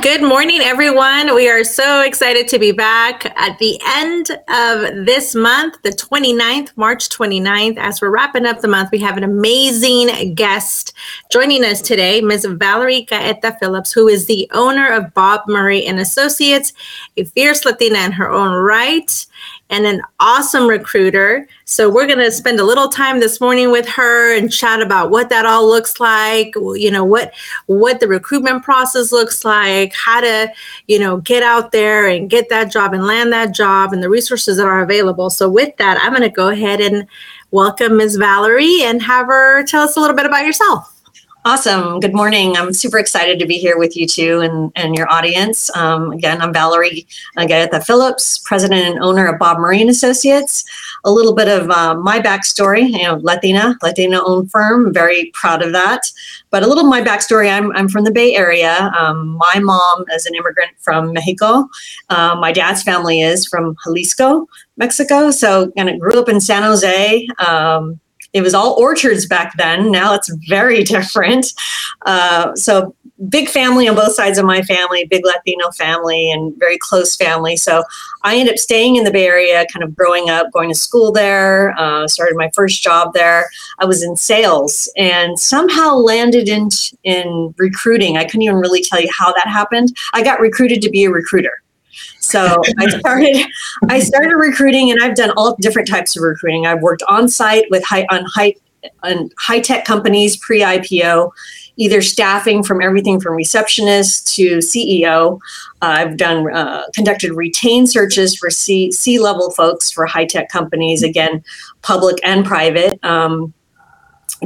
Good morning, everyone. We are so excited to be back at the end of this month, the 29th, March 29th. As we're wrapping up the month, we have an amazing guest joining us today, Ms. Valerie Gaeta Phillips, who is the owner of Bob Murray and Associates, a fierce Latina in her own right and an awesome recruiter. So we're going to spend a little time this morning with her and chat about what that all looks like, you know, what what the recruitment process looks like, how to, you know, get out there and get that job and land that job and the resources that are available. So with that, I'm going to go ahead and welcome Ms. Valerie and have her tell us a little bit about yourself. Awesome. Good morning. I'm super excited to be here with you two and, and your audience. Um, again, I'm Valerie Gaeta Phillips, president and owner of Bob Murray and Associates. A little bit of uh, my backstory, you know, Latina, Latina owned firm, very proud of that. But a little my backstory, I'm, I'm from the Bay Area. Um, my mom is an immigrant from Mexico. Uh, my dad's family is from Jalisco, Mexico. So kind of grew up in San Jose. Um, it was all orchards back then. Now it's very different. Uh, so big family on both sides of my family, big Latino family and very close family. So I ended up staying in the Bay Area, kind of growing up, going to school there, uh, started my first job there. I was in sales and somehow landed in, in recruiting. I couldn't even really tell you how that happened. I got recruited to be a recruiter. So I started I started recruiting and I've done all different types of recruiting. I've worked on site with high on high on high tech companies pre IPO, either staffing from everything from receptionist to CEO. Uh, I've done uh, conducted retained searches for C C level folks for high tech companies, again, public and private. Um,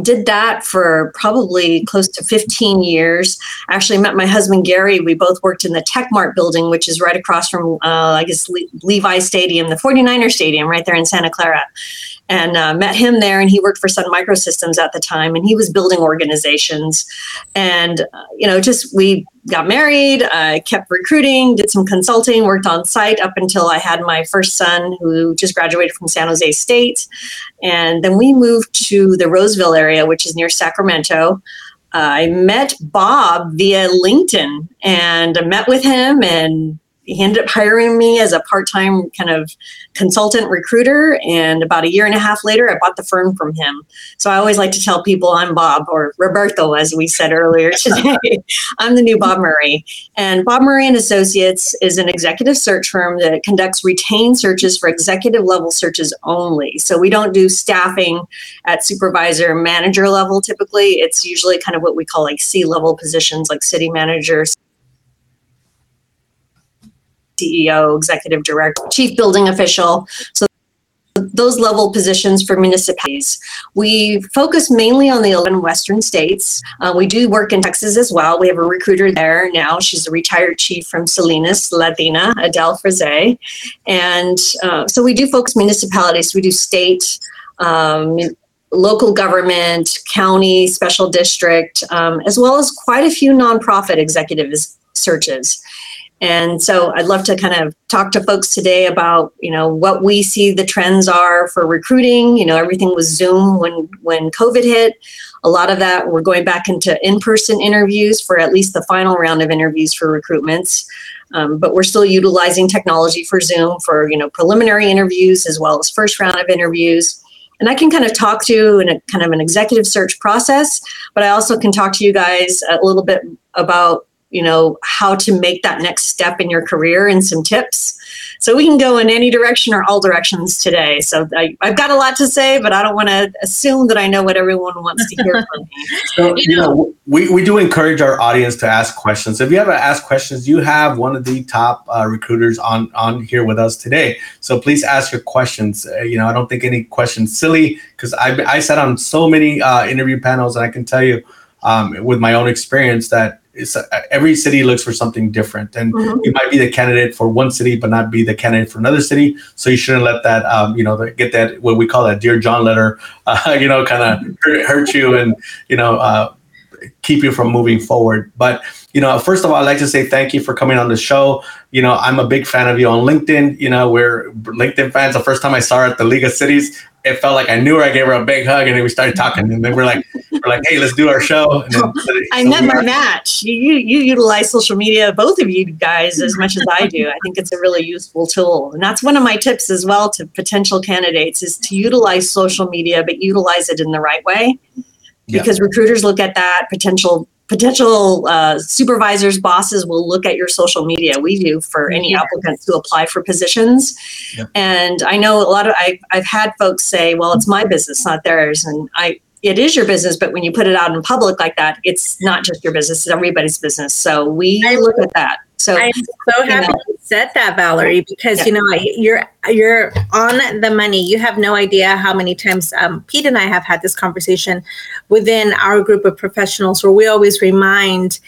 did that for probably close to 15 years. Actually met my husband Gary. We both worked in the Tech Mart building, which is right across from, uh, I guess, Le- Levi Stadium, the 49er Stadium, right there in Santa Clara and uh, met him there. And he worked for Sun Microsystems at the time, and he was building organizations. And uh, you know, just we got married. I kept recruiting, did some consulting, worked on site up until I had my first son, who just graduated from San Jose State, and then we moved to the Roseville area, which is near Sacramento. I met Bob via LinkedIn and I met with him and he ended up hiring me as a part-time kind of consultant recruiter and about a year and a half later i bought the firm from him. So i always like to tell people i'm bob or roberto as we said earlier today. I'm the new bob murray. And bob murray and associates is an executive search firm that conducts retained searches for executive level searches only. So we don't do staffing at supervisor manager level typically. It's usually kind of what we call like c level positions like city managers CEO, executive director, chief building official. So those level positions for municipalities. We focus mainly on the 11 Western states. Uh, we do work in Texas as well. We have a recruiter there now. She's a retired chief from Salinas, Latina, Adele Fresé. And uh, so we do focus municipalities. We do state, um, local government, county, special district, um, as well as quite a few nonprofit executive searches. And so I'd love to kind of talk to folks today about, you know, what we see the trends are for recruiting. You know, everything was Zoom when when COVID hit. A lot of that we're going back into in-person interviews for at least the final round of interviews for recruitments. Um, but we're still utilizing technology for Zoom for, you know, preliminary interviews as well as first round of interviews and I can kind of talk to you in a kind of an executive search process, but I also can talk to you guys a little bit about you know how to make that next step in your career and some tips. So we can go in any direction or all directions today. So I, have got a lot to say but i don't want to assume that i know what everyone wants to hear from me. So you know we, we do encourage our audience to ask questions. If you ever ask questions you have one of the top uh, recruiters on on here with us today. So please ask your questions. Uh, you know i don't think any questions silly because I, I sat on so many uh, interview panels and i can tell you um, with my own experience that uh, every city looks for something different and mm-hmm. you might be the candidate for one city but not be the candidate for another city so you shouldn't let that um, you know get that what we call that dear john letter uh, you know kind of hurt, hurt, you and you know uh, keep you from moving forward. But you know, first of all, I'd like to say thank you for coming on the show. You know, I'm a big fan of you on LinkedIn. You know, we're LinkedIn fans. The first time I saw her at the League of Cities, it felt like I knew her. I gave her a big hug, and then we started talking. And then we're like, we're like, hey, let's do our show. Then, I met my match. You, you you utilize social media, both of you guys, as much as I do. I think it's a really useful tool, and that's one of my tips as well to potential candidates is to utilize social media, but utilize it in the right way. Because yeah. recruiters look at that potential potential uh, supervisors, bosses will look at your social media. We do for any yeah. applicants who apply for positions. Yeah. And I know a lot of I, I've had folks say, "Well, it's my business, not theirs," and I it is your business, but when you put it out in public like that, it's not just your business; it's everybody's business. So we look at that. So I'm so happy you, know. you said that, Valerie, because yeah. you know you're you're on the money. You have no idea how many times um, Pete and I have had this conversation within our group of professionals, where we always remind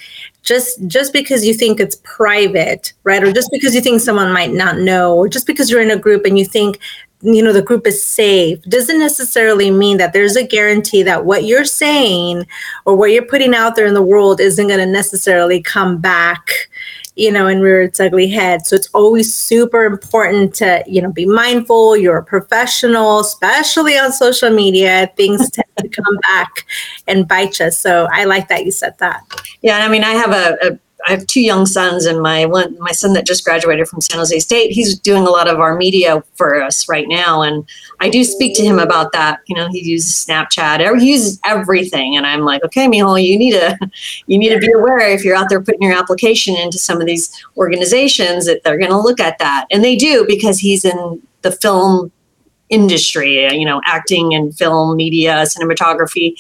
just just because you think it's private, right, or just because you think someone might not know, or just because you're in a group and you think you know the group is safe doesn't necessarily mean that there's a guarantee that what you're saying or what you're putting out there in the world isn't going to necessarily come back you know, and rear its ugly head. So it's always super important to, you know, be mindful. You're a professional, especially on social media. Things tend to come back and bite you. So I like that you said that. Yeah, I mean, I have a, a I have two young sons, and my one my son that just graduated from San Jose State, he's doing a lot of our media for us right now, and I do speak to him about that. You know, he uses Snapchat, he uses everything, and I'm like, okay, Mijo, you need to you need to be aware if you're out there putting your application into some of these organizations that they're going to look at that, and they do because he's in the film industry, you know, acting and film, media, cinematography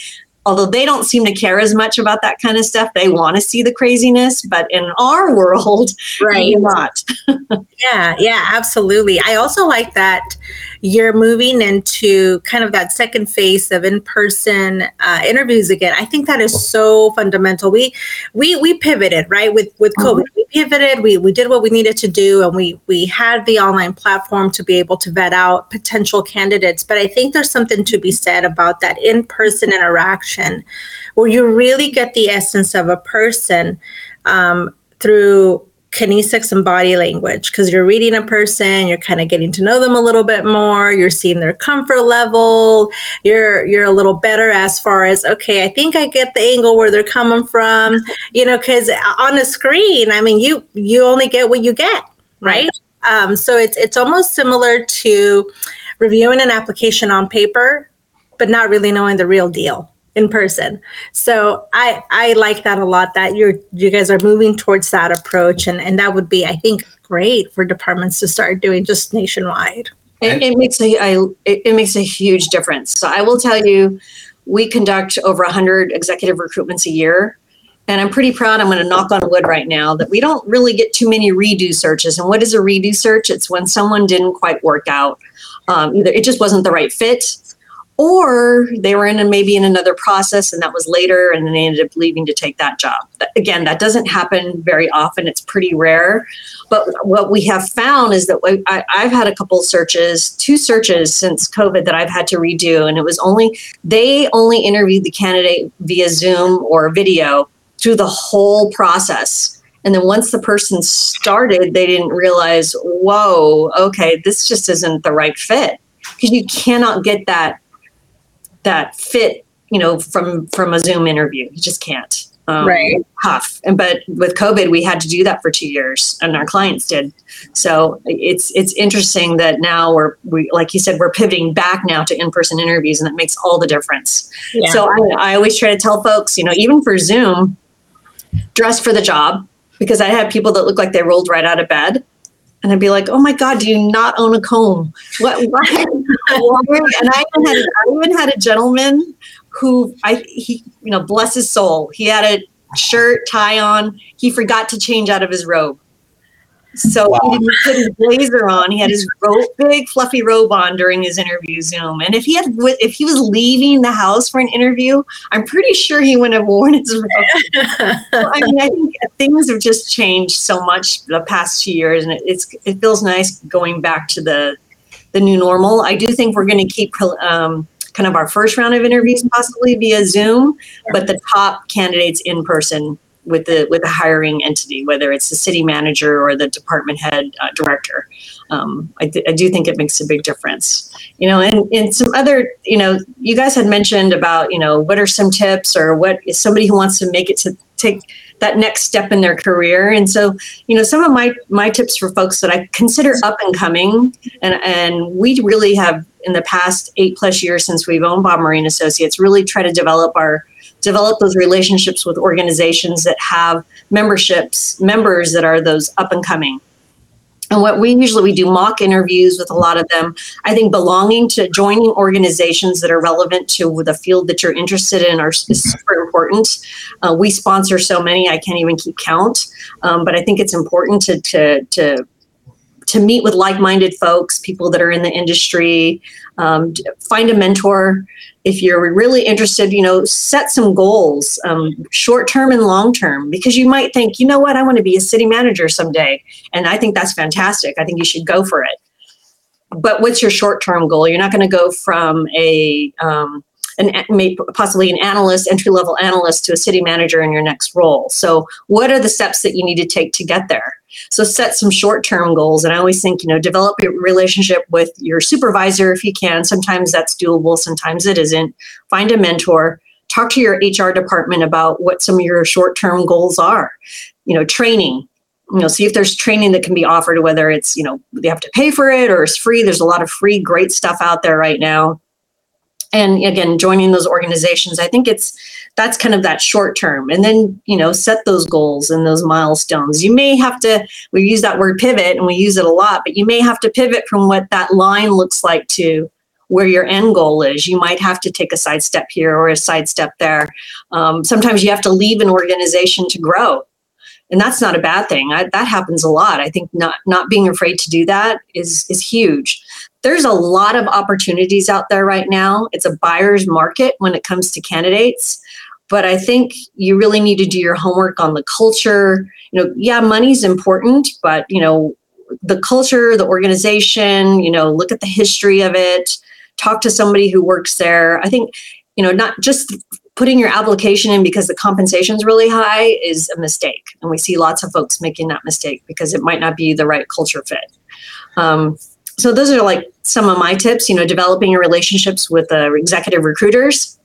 although they don't seem to care as much about that kind of stuff they want to see the craziness but in our world right. not. Yeah yeah absolutely. I also like that you're moving into kind of that second phase of in-person uh, interviews again. I think that is so fundamental. We we we pivoted right with with covid. Mm-hmm. we pivoted. We we did what we needed to do and we we had the online platform to be able to vet out potential candidates. But i think there's something to be said about that in-person interaction where you really get the essence of a person um, through kinesics and body language because you're reading a person you're kind of getting to know them a little bit more you're seeing their comfort level you're you're a little better as far as okay i think i get the angle where they're coming from you know because on a screen i mean you you only get what you get right. Um, so it's it's almost similar to reviewing an application on paper but not really knowing the real deal in person. So I I like that a lot that you're you guys are moving towards that approach and and that would be I think great for departments to start doing just nationwide. It, it makes a I, it, it makes a huge difference. So I will tell you we conduct over 100 executive recruitments a year and I'm pretty proud. I'm going to knock on wood right now that we don't really get too many redo searches. And what is a redo search? It's when someone didn't quite work out. Um, either it just wasn't the right fit, or they were in a, maybe in another process and that was later and then they ended up leaving to take that job. Again that doesn't happen very often. It's pretty rare. But what we have found is that I, i've had a couple searches two searches since covid that i've had to redo. And it was only they only interviewed the candidate via zoom or video through the whole process. And then once the person started they didn't realize whoa okay this just isn't the right fit. Because you cannot get that that fit you know from from a zoom interview you just can't um, right tough and but with covid we had to do that for two years and our clients did so it's it's interesting that now we're we like you said we're pivoting back now to in-person interviews and that makes all the difference yeah. so I, I always try to tell folks you know even for zoom dress for the job because i had people that look like they rolled right out of bed and I'd be like, "Oh my God, do you not own a comb?" What? And I even, had, I even had a gentleman who I he you know bless his soul, he had a shirt tie on. He forgot to change out of his robe. So wow. he put his blazer on. He had his robe, big fluffy robe on during his interview Zoom. And if he had, if he was leaving the house for an interview, I'm pretty sure he wouldn't have worn his robe. so, I mean, I think things have just changed so much the past two years, and it, it's it feels nice going back to the the new normal. I do think we're going to keep um, kind of our first round of interviews possibly via Zoom, but the top candidates in person with the with the hiring entity, whether it's the city manager or the department head uh, director. Um, I, th- I, do think it makes a big difference. You know, and, and some other, you know, you guys had mentioned about, you know, what are some tips or what is somebody who wants to make it to take that next step in their career. And so, you know, some of my my tips for folks that I consider up and coming, and and we really have in the past eight plus years since we've owned Bob Murray and Associates, really try to develop our develop those relationships with organizations that have memberships members that are those up and coming and what we usually we do mock interviews with a lot of them. I think belonging to joining organizations that are relevant to the field that you're interested in are is super important. Uh, we sponsor so many i can't even keep count. Um, but i think it's important to to to to meet with like-minded folks people that are in the industry um, find a mentor if you're really interested you know set some goals um, short term and long term because you might think you know what? I want to be a city manager someday. And i think that's fantastic. I think you should go for it. But what's your short term goal? You're not going to go from a um, an possibly an analyst entry level analyst to a city manager in your next role. So what are the steps that you need to take to get there so set some short-term goals. And I always think, you know, develop a relationship with your supervisor if you can. Sometimes that's doable, sometimes it isn't. Find a mentor. Talk to your HR department about what some of your short-term goals are. You know, training. You know, see if there's training that can be offered, whether it's, you know, they have to pay for it or it's free. There's a lot of free, great stuff out there right now and again joining those organizations i think it's that's kind of that short term. And then you know set those goals and those milestones. You may have to we use that word pivot and we use it a lot but you may have to pivot from what that line looks like to where your end goal is. You might have to take a side step here or a side step there. Um, sometimes you have to leave an organization to grow. And that's not a bad thing. I, that happens a lot. I think not not being afraid to do that is is huge there's a lot of opportunities out there right now. It's a buyer's market when it comes to candidates. But I think you really need to do your homework on the culture. You know, yeah, money's important, but you know, the culture, the organization, you know, look at the history of it, talk to somebody who works there. I think, you know, not just putting your application in because the compensation is really high is a mistake. And we see lots of folks making that mistake because it might not be the right culture fit. Um, so those are like some of my tips you know developing your relationships with uh, executive recruiters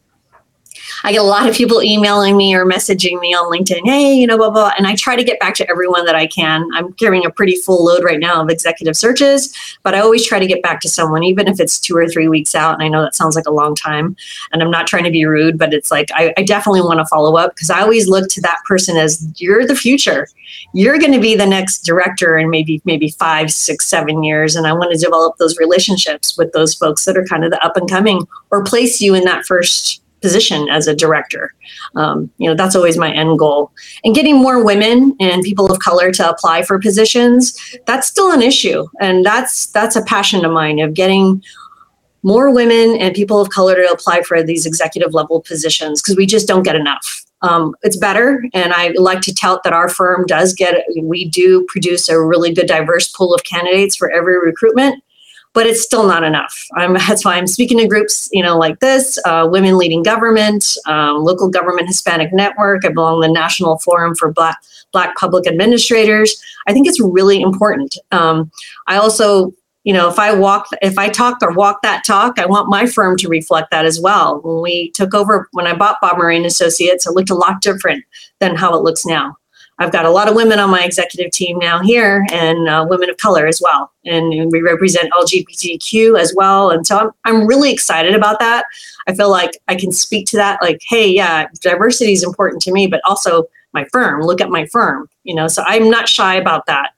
I get a lot of people emailing me or messaging me on LinkedIn, hey, you know, blah, blah, And I try to get back to everyone that I can. I'm carrying a pretty full load right now of executive searches, but I always try to get back to someone, even if it's two or three weeks out. And I know that sounds like a long time. And I'm not trying to be rude, but it's like I, I definitely want to follow up because I always look to that person as you're the future. You're going to be the next director in maybe maybe five, six, seven years. And I want to develop those relationships with those folks that are kind of the up and coming or place you in that first position as a director. Um, you know, that's always my end goal. And getting more women and people of color to apply for positions, that's still an issue. And that's that's a passion of mine of getting more women and people of color to apply for these executive level positions because we just don't get enough. Um, it's better, and I like to tout that our firm does get. We do produce a really good, diverse pool of candidates for every recruitment but it's still not enough. I'm, that's why I'm speaking to groups, you know, like this, uh, Women Leading Government, um, Local Government Hispanic Network. I belong to the National Forum for Black Black Public Administrators. I think it's really important. Um, I also, you know, if I walk, if I talk or walk that talk, I want my firm to reflect that as well. When we took over, when I bought Bob Murray and Associates, it looked a lot different than how it looks now. I've got a lot of women on my executive team now here and uh, women of color as well. And we represent LGBTQ as well. And so I'm, I'm really excited about that. I feel like I can speak to that like, hey, yeah, diversity is important to me, but also my firm, look at my firm, you know, so I'm not shy about that.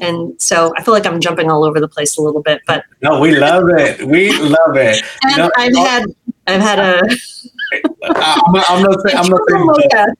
And so I feel like I'm jumping all over the place a little bit, but no, we love it. We love it. And no, I've no. had I've had a I'm not, I'm not saying I'm not saying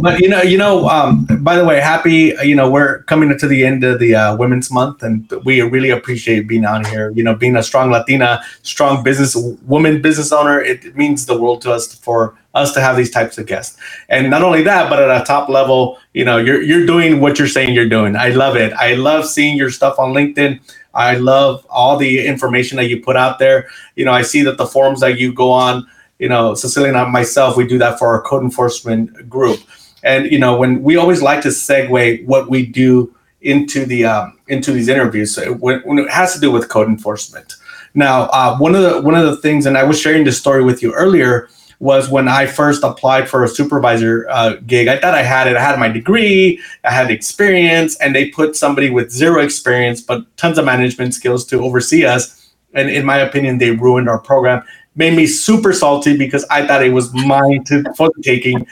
but you know, you know. Um, by the way, happy. You know, we're coming to the end of the uh, Women's Month, and we really appreciate being on here. You know, being a strong Latina, strong business woman business owner, it means the world to us for us to have these types of guests. And not only that, but at a top level, you know, you're you're doing what you're saying you're doing. I love it. I love seeing your stuff on LinkedIn. I love all the information that you put out there. You know, I see that the forums that you go on, you know, Cecilia and I, myself, we do that for our code enforcement group. And you know, when we always like to segue what we do into the um, into these interviews so when, when, it has to do with code enforcement. Now, uh, one of the one of the things, and I was sharing this story with you earlier, was when I first applied for a supervisor uh, gig. I thought I had it. I had my degree, I had experience, and they put somebody with zero experience but tons of management skills to oversee us. And in my opinion, they ruined our program. Made me super salty because I thought it was mine to for the taking,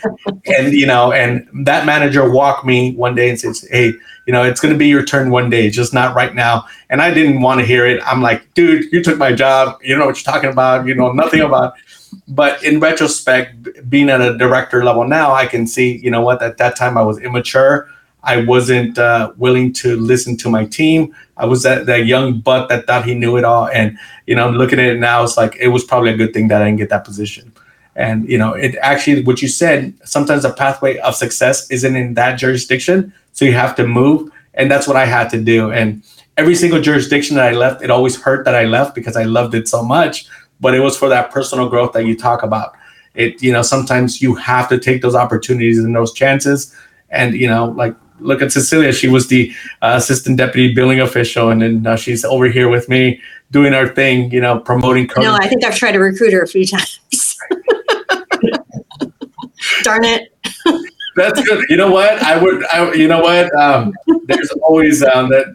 and you know, and that manager walked me one day and says, "Hey, you know, it's going to be your turn one day, just not right now." And I didn't want to hear it. I'm like, "Dude, you took my job. You know what you're talking about. You know nothing about." but in retrospect, being at a director level now, I can see, you know what, at that time I was immature. I wasn't uh, willing to listen to my team. I was that, that young butt that thought he knew it all. And, you know, looking at it now, it's like, it was probably a good thing that I didn't get that position. And, you know, it actually, what you said, sometimes the pathway of success isn't in that jurisdiction. So you have to move. And that's what I had to do. And every single jurisdiction that I left, it always hurt that I left because I loved it so much but it was for that personal growth that you talk about. It, you know, sometimes you have to take those opportunities and those chances. And, you know, like look at Cecilia, she was the uh, assistant deputy building official, and then uh, she's over here with me doing our thing, you know, promoting. Code. No, I think I've tried to recruit her a few times. Darn it. That's good. You know what? I would, I, you know what? Um, there's always um, that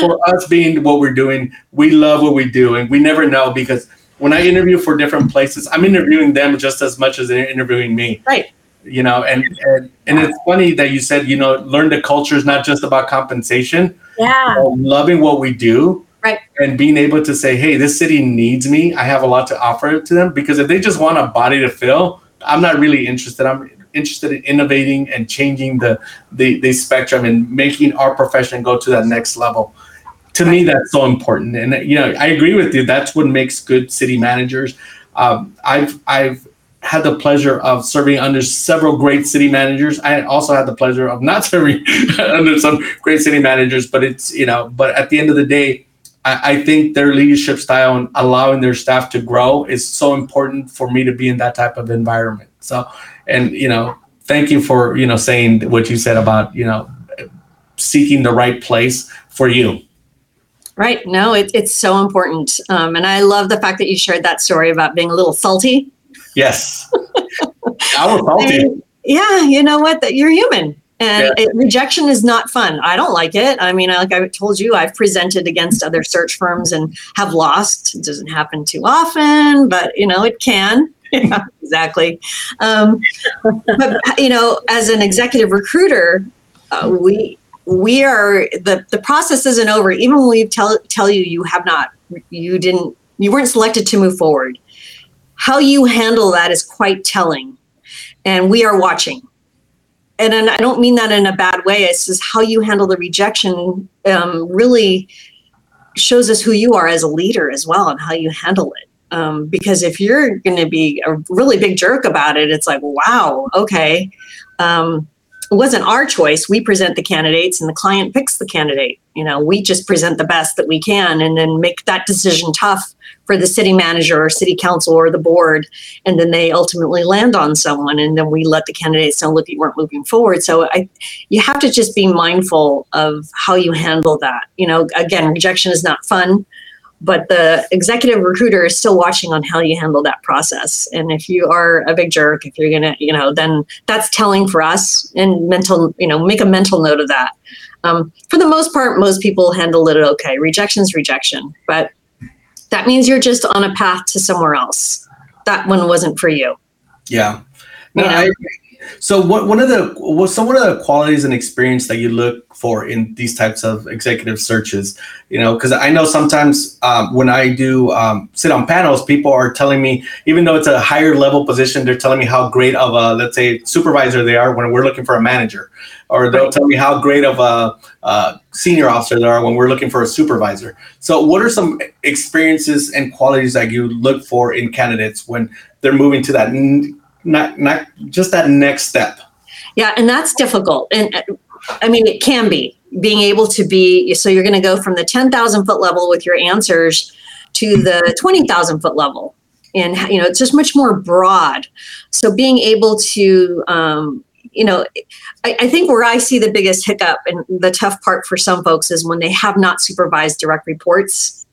for us being what we're doing, we love what we do, and we never know because when I interview for different places, I'm interviewing them just as much as they're interviewing me. Right. You know, and and, and it's funny that you said, you know, learn the culture is not just about compensation. Yeah. loving what we do. Right. And being able to say, hey, this city needs me. I have a lot to offer to them. Because if they just want a body to fill, I'm not really interested. I'm interested in innovating and changing the the, the spectrum and making our profession go to that next level to me that's so important and you know i agree with you that's what makes good city managers um, i've i've had the pleasure of serving under several great city managers i also had the pleasure of not serving under some great city managers but it's you know but at the end of the day I, I think their leadership style and allowing their staff to grow is so important for me to be in that type of environment so and you know thank you for you know saying what you said about you know seeking the right place for you Right. No, it, it's so important. Um, and I love the fact that you shared that story about being a little salty. Yes. I was salty. I mean, yeah. You know what? That you're human. And yeah. it, rejection is not fun. I don't like it. I mean, like I told you, I've presented against other search firms and have lost. It doesn't happen too often, but you know, it can. Yeah, exactly. Um, but you know, as an executive recruiter, uh, we we are the the process isn't over even when we tell tell you you have not you didn't you weren't selected to move forward how you handle that is quite telling. And we are watching. And, and i don't mean that in a bad way. It's just how you handle the rejection um, really shows us who you are as a leader as well and how you handle it. Um, because if you're going to be a really big jerk about it it's like wow okay. Um, it wasn't our choice. We present the candidates and the client picks the candidate. You know, we just present the best that we can and then make that decision tough for the city manager or city council or the board. And then they ultimately land on someone and then we let the candidates know, look, you weren't moving forward. So I you have to just be mindful of how you handle that. You know, again, rejection is not fun but the executive recruiter is still watching on how you handle that process. And if you are a big jerk if you're gonna you know then that's telling for us and mental you know make a mental note of that. Um, for the most part most people handle it okay. Rejection is rejection but that means you're just on a path to somewhere else. That one wasn't for you. Yeah. No, you know? I, so what one of the what some one of the qualities and experience that you look for in these types of executive searches, you know, because I know sometimes um, when I do um, sit on panels, people are telling me, even though it's a higher level position, they're telling me how great of a let's say supervisor they are when we're looking for a manager, or they'll tell me how great of a, a senior officer they are when we're looking for a supervisor. So, what are some experiences and qualities that you look for in candidates when they're moving to that? Not not just that next step yeah and that's difficult and uh, I mean, it can be being able to be. So you're going to go from the ten thousand foot level with your answers to the twenty thousand foot level, and you know it's just much more broad. So being able to um, you know, I, I, think where I see the biggest hiccup and the tough part for some folks is when they have not supervised direct reports.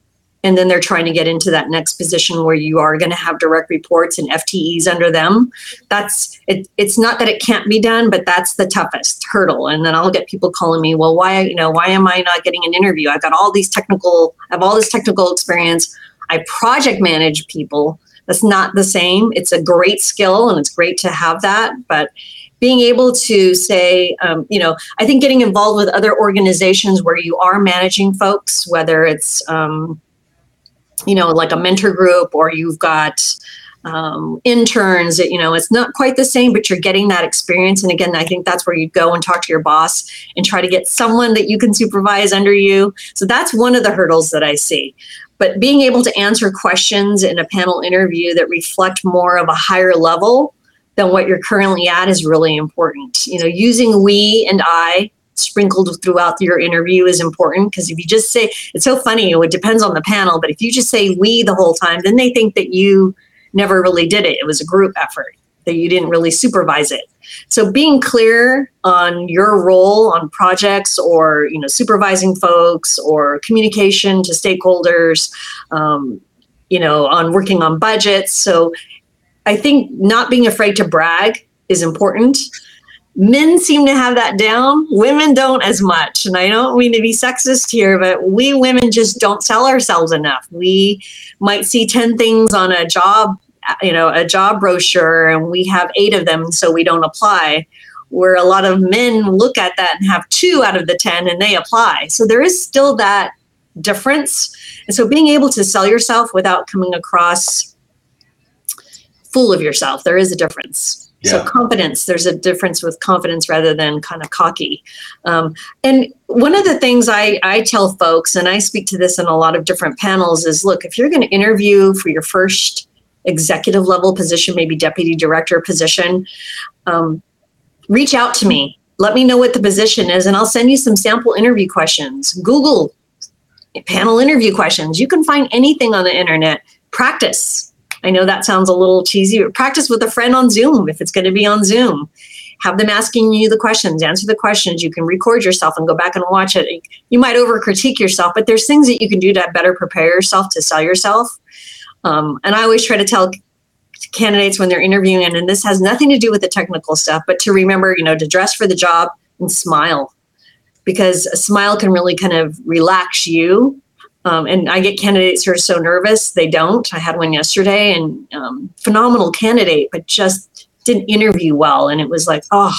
And then they're trying to get into that next position where you are going to have direct reports and FTEs under them. That's it. It's not that it can't be done, but that's the toughest hurdle. And then I'll get people calling me, well, why, you know, why am I not getting an interview? I've got all these technical, I have all this technical experience. I project manage people. That's not the same. It's a great skill and it's great to have that, but being able to say, um, you know, I think getting involved with other organizations where you are managing folks, whether it's, um, you know, like a mentor group or you've got um, interns, you know, it's not quite the same, but you're getting that experience. And again, I think that's where you go and talk to your boss and try to get someone that you can supervise under you. So that's one of the hurdles that I see. But being able to answer questions in a panel interview that reflect more of a higher level than what you're currently at is really important. You know, using we and I sprinkled throughout your interview is important because if you just say it's so funny, it depends on the panel, but if you just say we the whole time, then they think that you never really did it. It was a group effort that you didn't really supervise it. So being clear on your role on projects or you know supervising folks or communication to stakeholders, um, you know, on working on budgets. So I think not being afraid to brag is important. Men seem to have that down. Women don't as much. And I don't mean to be sexist here, but we women just don't sell ourselves enough. We might see 10 things on a job, you know, a job brochure, and we have eight of them, so we don't apply. Where a lot of men look at that and have two out of the 10 and they apply. So there is still that difference. And so being able to sell yourself without coming across full of yourself. There is a difference. Yeah. So confidence, there's a difference with confidence rather than kind of cocky. Um, and one of the things I, I tell folks, and I speak to this in a lot of different panels, is look, if you're going to interview for your first executive level position, maybe deputy director position, um, reach out to me. Let me know what the position is, and I'll send you some sample interview questions. Google panel interview questions. You can find anything on the internet. Practice I know that sounds a little cheesy, but practice with a friend on Zoom if it's going to be on Zoom. Have them asking you the questions, answer the questions. You can record yourself and go back and watch it. You might over critique yourself, but there's things that you can do to better prepare yourself to sell yourself. Um, and I always try to tell candidates when they're interviewing, and this has nothing to do with the technical stuff, but to remember, you know, to dress for the job and smile because a smile can really kind of relax you um, and I get candidates who are so nervous they don't. I had one yesterday, and um, phenomenal candidate, but just didn't interview well, and it was like, oh,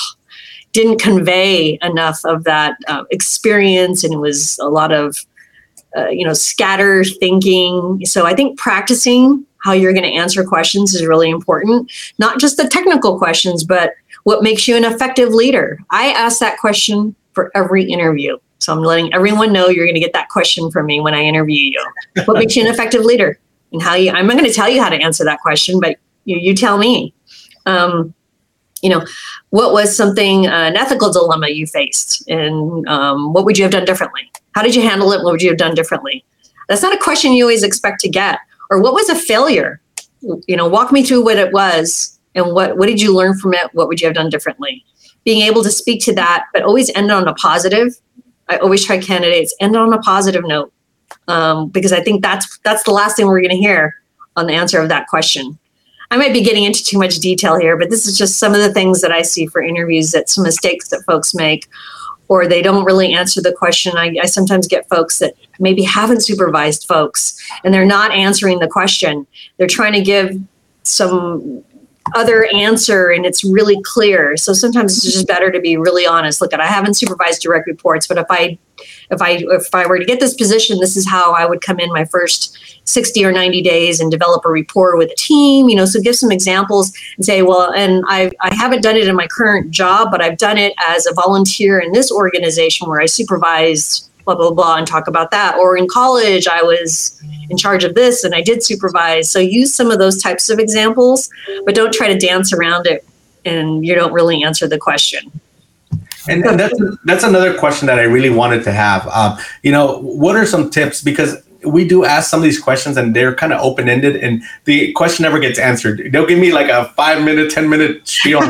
didn't convey enough of that uh, experience, and it was a lot of, uh, you know, scatter thinking. So I think practicing how you're going to answer questions is really important. Not just the technical questions, but what makes you an effective leader. I ask that question for every interview. So I'm letting everyone know you're going to get that question from me when I interview you. What makes you an effective leader? And how you, I'm not going to tell you how to answer that question, but you, you tell me. Um, you know, what was something, uh, an ethical dilemma you faced? And um, what would you have done differently? How did you handle it? What would you have done differently? That's not a question you always expect to get. Or what was a failure? You know, walk me through what it was and what, what did you learn from it? What would you have done differently? Being able to speak to that, but always end on a positive I always try candidates end on a positive note um, because I think that's that's the last thing we're going to hear on the answer of that question. I might be getting into too much detail here, but this is just some of the things that I see for interviews that some mistakes that folks make, or they don't really answer the question. I, I sometimes get folks that maybe haven't supervised folks and they're not answering the question. They're trying to give some other answer and it's really clear. So sometimes it's just better to be really honest. Look, at I haven't supervised direct reports, but if I if I if I were to get this position, this is how I would come in my first 60 or 90 days and develop a rapport with a team, you know, so give some examples and say, well, and I I haven't done it in my current job, but I've done it as a volunteer in this organization where I supervised blah blah blah and talk about that or in college i was in charge of this and i did supervise so use some of those types of examples but don't try to dance around it and you don't really answer the question And, and that's that's another question that I really wanted to have. Um, you know, what are some tips because we do ask some of these questions and they're kind of open ended and the question never gets answered. They'll give me like a five minute, 10 minute spiel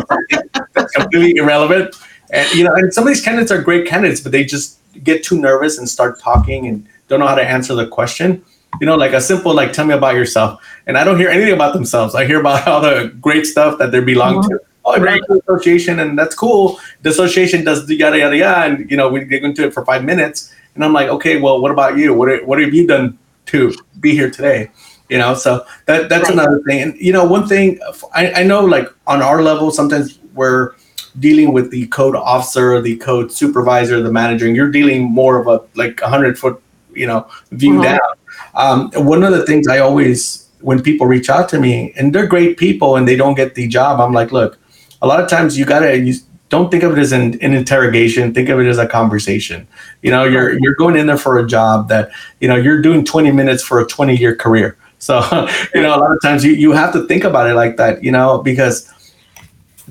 that's completely irrelevant. And, you know, and some of these candidates are great candidates, but they just get too nervous and start talking and don't know how to answer the question. You know, like a simple, like, tell me about yourself. And I don't hear anything about themselves. I hear about all the great stuff that they belong mm-hmm. to. Oh, I belong to the association and that's cool. The association does the yada, yada, yada. And, you know, we get into it for five minutes and I'm like, okay, well, what about you? What what have you done to be here today? You know, so that that's right. another thing. And you know, one thing I, I know, like on our level, sometimes we're dealing with the code officer, the code supervisor, the manager, and you're dealing more of a like hundred foot, you know, view uh-huh. down. Um, one of the things I always when people reach out to me and they're great people and they don't get the job, I'm like, look, a lot of times you gotta use don't think of it as an, an, interrogation think of it as a conversation you know you're you're going in there for a job that you know you're doing 20 minutes for a 20 year career so you know a lot of times you, you have to think about it like that you know because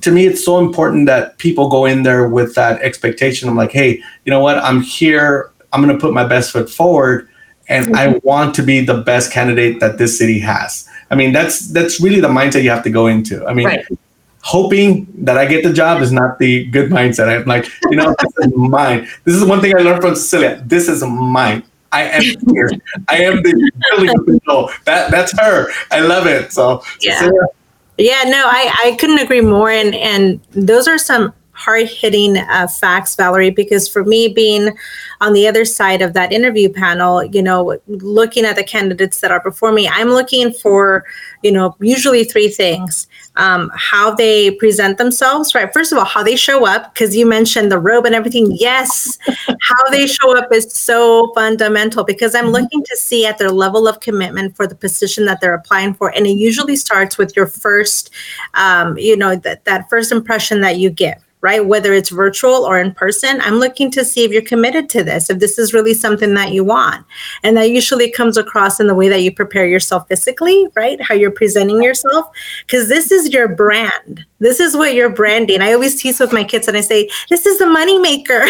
to me it's so important that people go in there with that expectation i'm like hey you know what i'm here i'm going to put my best foot forward and mm-hmm. i want to be the best candidate that this city has i mean that's that's really the mindset you have to go into i mean right hoping that I get the job is not the good mindset. I'm like, you know, this is mine. This is one thing I learned from Cecilia. This is mine. I am here. I am the control. That that's her. I love it. So yeah. Cecilia. Yeah, no, I, I couldn't agree more. And and those are some hard hitting uh, facts, Valerie, because for me, being on the other side of that interview panel, you know, looking at the candidates that are before me, I'm looking for, you know, usually three things um, how they present themselves, right? First of all, how they show up, because you mentioned the robe and everything. Yes, how they show up is so fundamental because I'm looking to see at their level of commitment for the position that they're applying for. And it usually starts with your first, um, you know, that, that first impression that you give right? Whether it's virtual or in person, I'm looking to see if you're committed to this, if this is really something that you want. And that usually comes across in the way that you prepare yourself physically, right? How you're presenting yourself, because this is your brand. This is what you're branding. I always tease with my kids and I say, this is a moneymaker,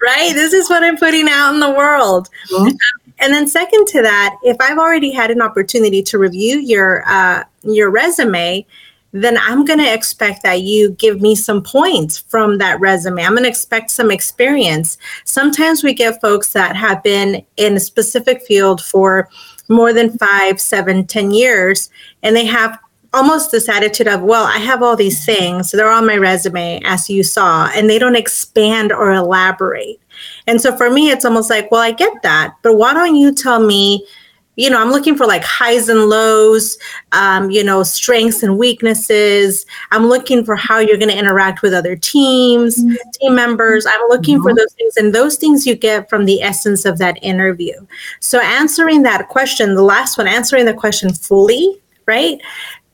right? This is what I'm putting out in the world. Mm-hmm. And then second to that, if I've already had an opportunity to review your uh, your resume, then I'm going to expect that you give me some points from that resume. I'm going to expect some experience. Sometimes we get folks that have been in a specific field for more than five, seven, ten years, and they have almost this attitude of, well, I have all these things, they're on my resume, as you saw, and they don't expand or elaborate. And so for me, it's almost like, well, I get that, but why don't you tell me? You know, I'm looking for like highs and lows, um, you know, strengths and weaknesses. I'm looking for how you're going to interact with other teams, mm-hmm. team members. I'm looking mm-hmm. for those things. And those things you get from the essence of that interview. So answering that question, the last one, answering the question fully, right?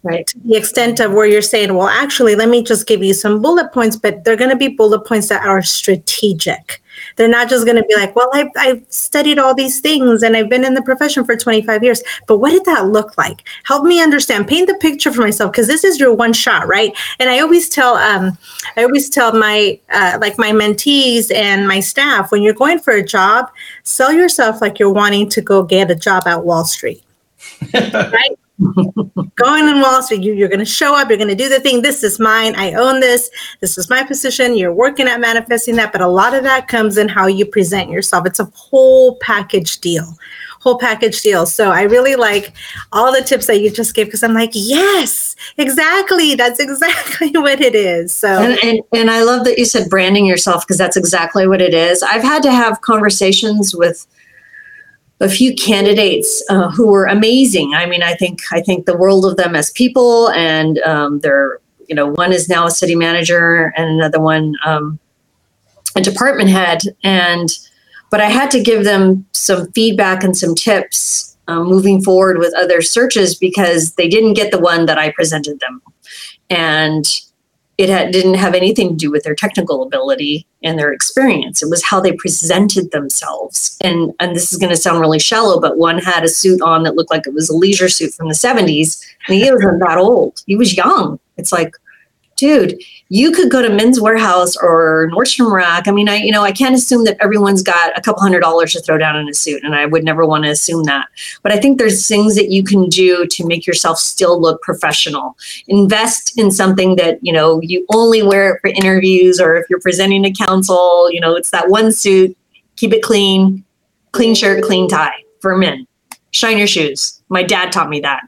Right. To the extent of where you're saying, well, actually, let me just give you some bullet points, but they're going to be bullet points that are strategic they're not just going to be like, well, I've, I've studied all these things and I've been in the profession for 25 years. But what did that look like? Help me understand. Paint the picture for myself because this is your one shot, right? And I always tell, um, I always tell my uh, like my mentees and my staff when you're going for a job, sell yourself like you're wanting to go get a job at Wall Street. right? Going in Wall Street, you, you're going to show up, you're going to do the thing. This is mine. I own this. This is my position. You're working at manifesting that. But a lot of that comes in how you present yourself. It's a whole package deal, whole package deal. So I really like all the tips that you just gave because I'm like, yes, exactly. That's exactly what it is. So, and, and, and I love that you said branding yourself because that's exactly what it is. I've had to have conversations with a few candidates uh, who were amazing. I mean, I think I think the world of them as people, and um, they're you know one is now a city manager, and another one um, a department head. And but I had to give them some feedback and some tips um, moving forward with other searches because they didn't get the one that I presented them, and it had, didn't have anything to do with their technical ability and their experience. It was how they presented themselves. And and this is going to sound really shallow, but one had a suit on that looked like it was a leisure suit from the 70s, and he wasn't that old. He was young. It's like, dude, you could go to Men's Wearhouse or Nordstrom Rack. I mean, I you know I can't assume that everyone's got a couple hundred dollars to throw down in a suit, and I would never want to assume that. But I think there's things that you can do to make yourself still look professional. Invest in something that you know you only wear it for interviews, or if you're presenting to council, you know it's that one suit. Keep it clean, clean shirt, clean tie for men. Shine your shoes. My dad taught me that.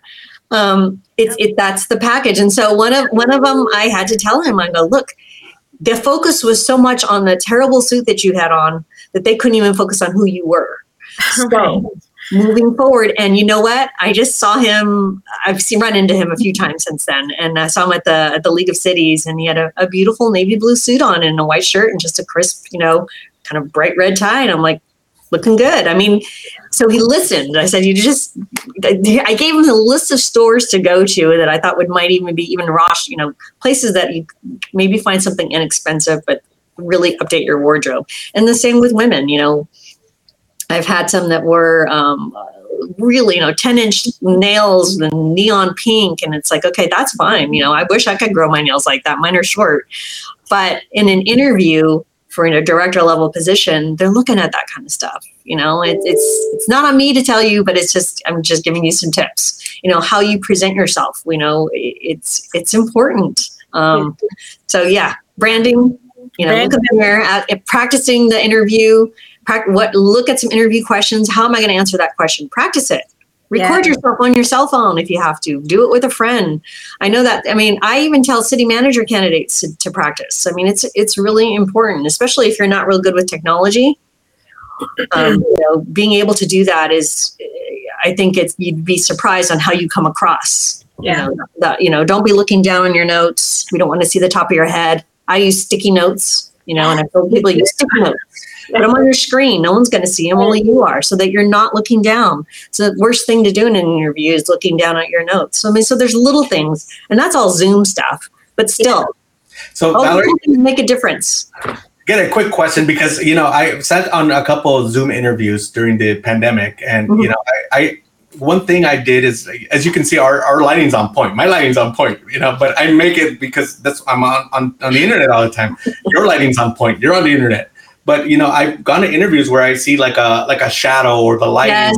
Um, it's it that's the package. And so one of one of them, I had to tell him, I go, look, the focus was so much on the terrible suit that you had on that they couldn't even focus on who you were. So moving forward, and you know what? I just saw him. I've seen run into him a few times since then, and I saw him at the at the League of Cities, and he had a, a beautiful navy blue suit on and a white shirt and just a crisp, you know, kind of bright red tie. And I'm like, looking good. I mean, so he listened. I said, you just, I gave him a list of stores to go to that I thought would might even be even Ross, you know, places that you maybe find something inexpensive, but really update your wardrobe. And the same with women, you know, I've had some that were, um, really, you know, 10 inch nails and neon pink. And it's like, okay, that's fine. You know, I wish I could grow my nails like that. Mine are short. But in an interview, for in a director level position, they're looking at that kind of stuff. You know, it, it's it's not on me to tell you, but it's just I'm just giving you some tips. You know, how you present yourself. You know, it, it's it's important. Um, so yeah, branding. You know, look there at, at practicing the interview. Pra- what look at some interview questions. How am I going to answer that question? Practice it record yeah. yourself on your cell phone if you have to. Do it with a friend. I know that i mean i even tell city manager candidates to, to practice. I mean it's it's really important especially if you're not real good with technology. Um, you know being able to do that is i think it's you'd be surprised on how you come across. Yeah. you know, that, you know don't be looking down on your notes. We don't want to see the top of your head. I use sticky notes you know and i told people use sticky notes Put them on your screen. No one's going to see them, only you are, so that you're not looking down. So the worst thing to do in an interview is looking down at your notes. So I mean, so there's little things, and that's all Zoom stuff, but still. So all Valerie, make a difference. Get a quick question because you know I sat on a couple of Zoom interviews during the pandemic, and mm-hmm. you know I, I one thing I did is, as you can see, our, our lighting's on point. My lighting's on point, you know, but I make it because that's I'm on, on, on the internet all the time. Your lighting's on point. You're on the internet. But you know, I've gone to interviews where I see like a like a shadow or the light. Yes.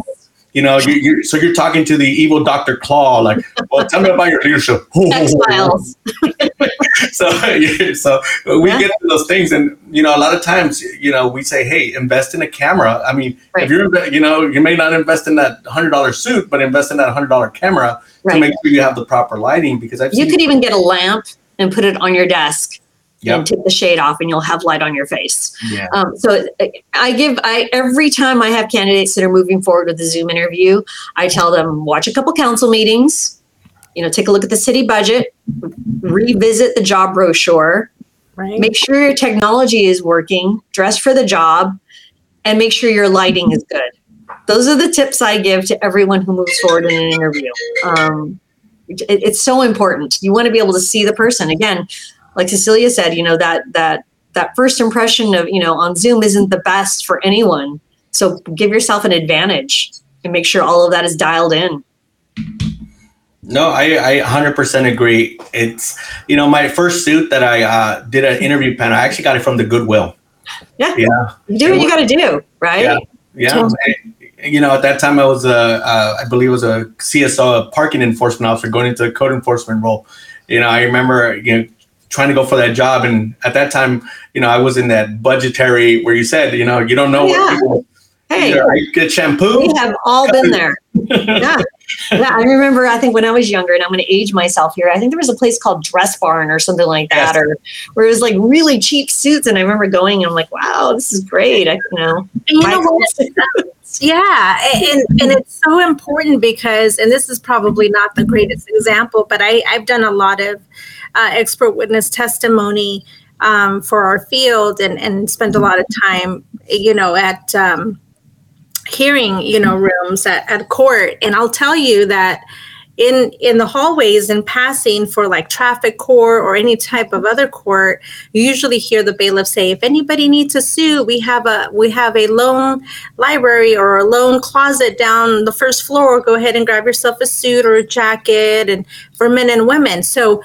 You know, you, you're so you're talking to the evil Doctor Claw, like, well, tell me about your leadership. X Files. so, so we yeah. get to those things, and you know, a lot of times, you know, we say, hey, invest in a camera. I mean, right. if you're, you know, you may not invest in that hundred dollar suit, but invest in that hundred dollar camera right. to make sure you have the proper lighting. Because I've you could even get a lamp and put it on your desk yep. and take the shade off and you'll have light on your face. Yeah. Um, so I give I every time I have candidates that are moving forward with the Zoom interview, I tell them watch a couple council meetings, you know, take a look at the city budget, revisit the job brochure, right. make sure your technology is working, dress for the job, and make sure your lighting is good. Those are the tips I give to everyone who moves forward in an interview. Um, it, it's so important. You want to be able to see the person. Again, like Cecilia said, you know, that that that first impression of, you know, on Zoom isn't the best for anyone. So give yourself an advantage and make sure all of that is dialed in. No, I, I 100% agree. It's, you know, my first suit that I uh, did an interview panel, I actually got it from the Goodwill. Yeah. Yeah. You do what you got to do, right? Yeah. yeah. you know, at that time I was a, uh, I believe it was a CSO, a parking enforcement officer going into a code enforcement role. You know, I remember, you know, trying to go for that job. And at that time, you know, I was in that budgetary where you said, you know, you don't know yeah. what people. Hey, I get shampoo. We have all been there. yeah. Yeah. I remember, I think when I was younger, and I'm going to age myself here, I think there was a place called Dress Barn or something like that, yes. or where it was like really cheap suits. And I remember going and I'm like, wow, this is great. I, you know, you know yeah. And, and it's so important because, and this is probably not the greatest example, but I, I've done a lot of uh, expert witness testimony um, for our field and, and spent a lot of time, you know, at um, hearing, you know, rooms at, at court. And I'll tell you that in in the hallways and passing for like traffic court or any type of other court you usually hear the bailiff say if anybody needs a suit we have a we have a loan library or a loan closet down the first floor go ahead and grab yourself a suit or a jacket and for men and women so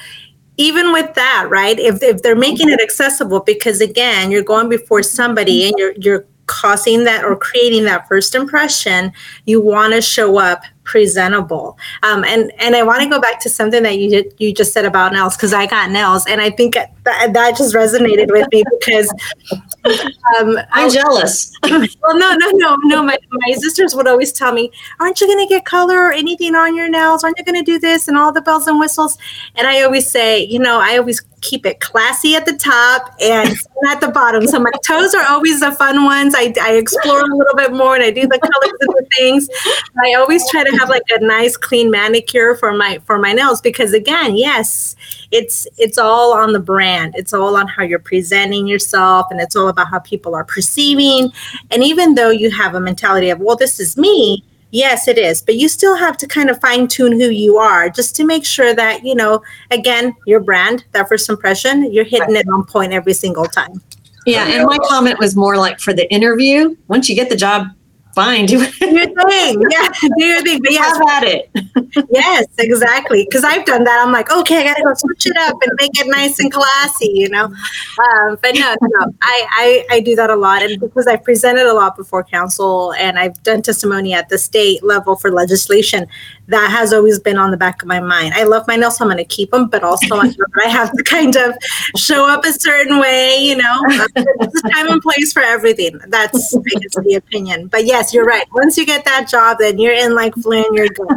even with that, right? If, if they're making it accessible, because again, you're going before somebody and you're you're causing that or creating that first impression, you want to show up presentable. Um, and and I want to go back to something that you did, you just said about nails because I got nails, and I think that, that just resonated with me because um, I'm jealous. well, no, no, no, no. My my sisters would always tell me, "Aren't you going to get color or anything on your nails? Aren't you going to do this and all the bells and whistles?" And I always say, you know, I always keep it classy at the top and at the bottom. So my toes are always the fun ones. I, I explore a little bit more and I do the colors and the things. I always try to have like a nice clean manicure for my for my nails because again, yes, it's it's all on the brand. It's all on how you're presenting yourself and it's all about how people are perceiving. And even though you have a mentality of, well, this is me, Yes, it is. But you still have to kind of fine tune who you are just to make sure that, you know, again, your brand, that first impression, you're hitting it on point every single time. Yeah. And my comment was more like for the interview, once you get the job, fine. Do your thing. Yeah, do your thing. But yes, have at it. yes, exactly. Because I've done that. I'm like, okay, I gotta go switch it up and make it nice and classy, you know. Um, but no, no, I, I I do that a lot, and because I've presented a lot before council and I've done testimony at the state level for legislation, that has always been on the back of my mind. I love my nails, so I'm going to keep them, but also I have to kind of show up a certain way, you know. Time and place for everything. That's the opinion. But yes, you're right. Once you get that job, then you're in like Flynn, you're good.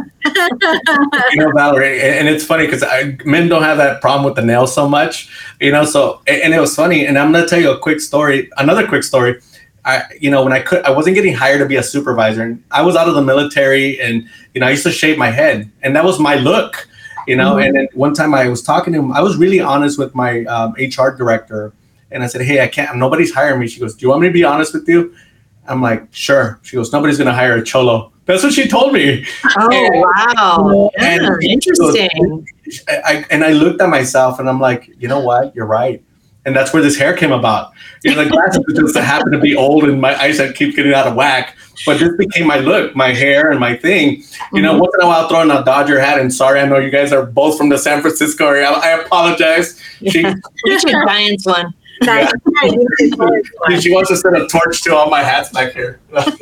you know, Valerie, and it's funny because men don't have that problem with the nails so much, you know. So, and it was funny, and I'm going to tell you a quick story, another quick story I, you know, when I could, I wasn't getting hired to be a supervisor. And I was out of the military, and you know, I used to shave my head, and that was my look, you know. Mm-hmm. And then one time I was talking to him, I was really honest with my um, HR director, and I said, "Hey, I can't. Nobody's hiring me." She goes, "Do you want me to be honest with you?" I'm like, "Sure." She goes, "Nobody's gonna hire a cholo." That's what she told me. Oh and, wow! And yeah, interesting. I, I, and I looked at myself, and I'm like, you know what? You're right and that's where this hair came about. You know, the glasses just happen to be old, and my eyesight keeps getting out of whack. But this became my look, my hair, and my thing. You mm-hmm. know, once in a while, throwing a Dodger hat. And sorry, I know you guys are both from the San Francisco area. I, I apologize. She, Giants one. Yeah. she wants to set a torch to all my hats back here. but,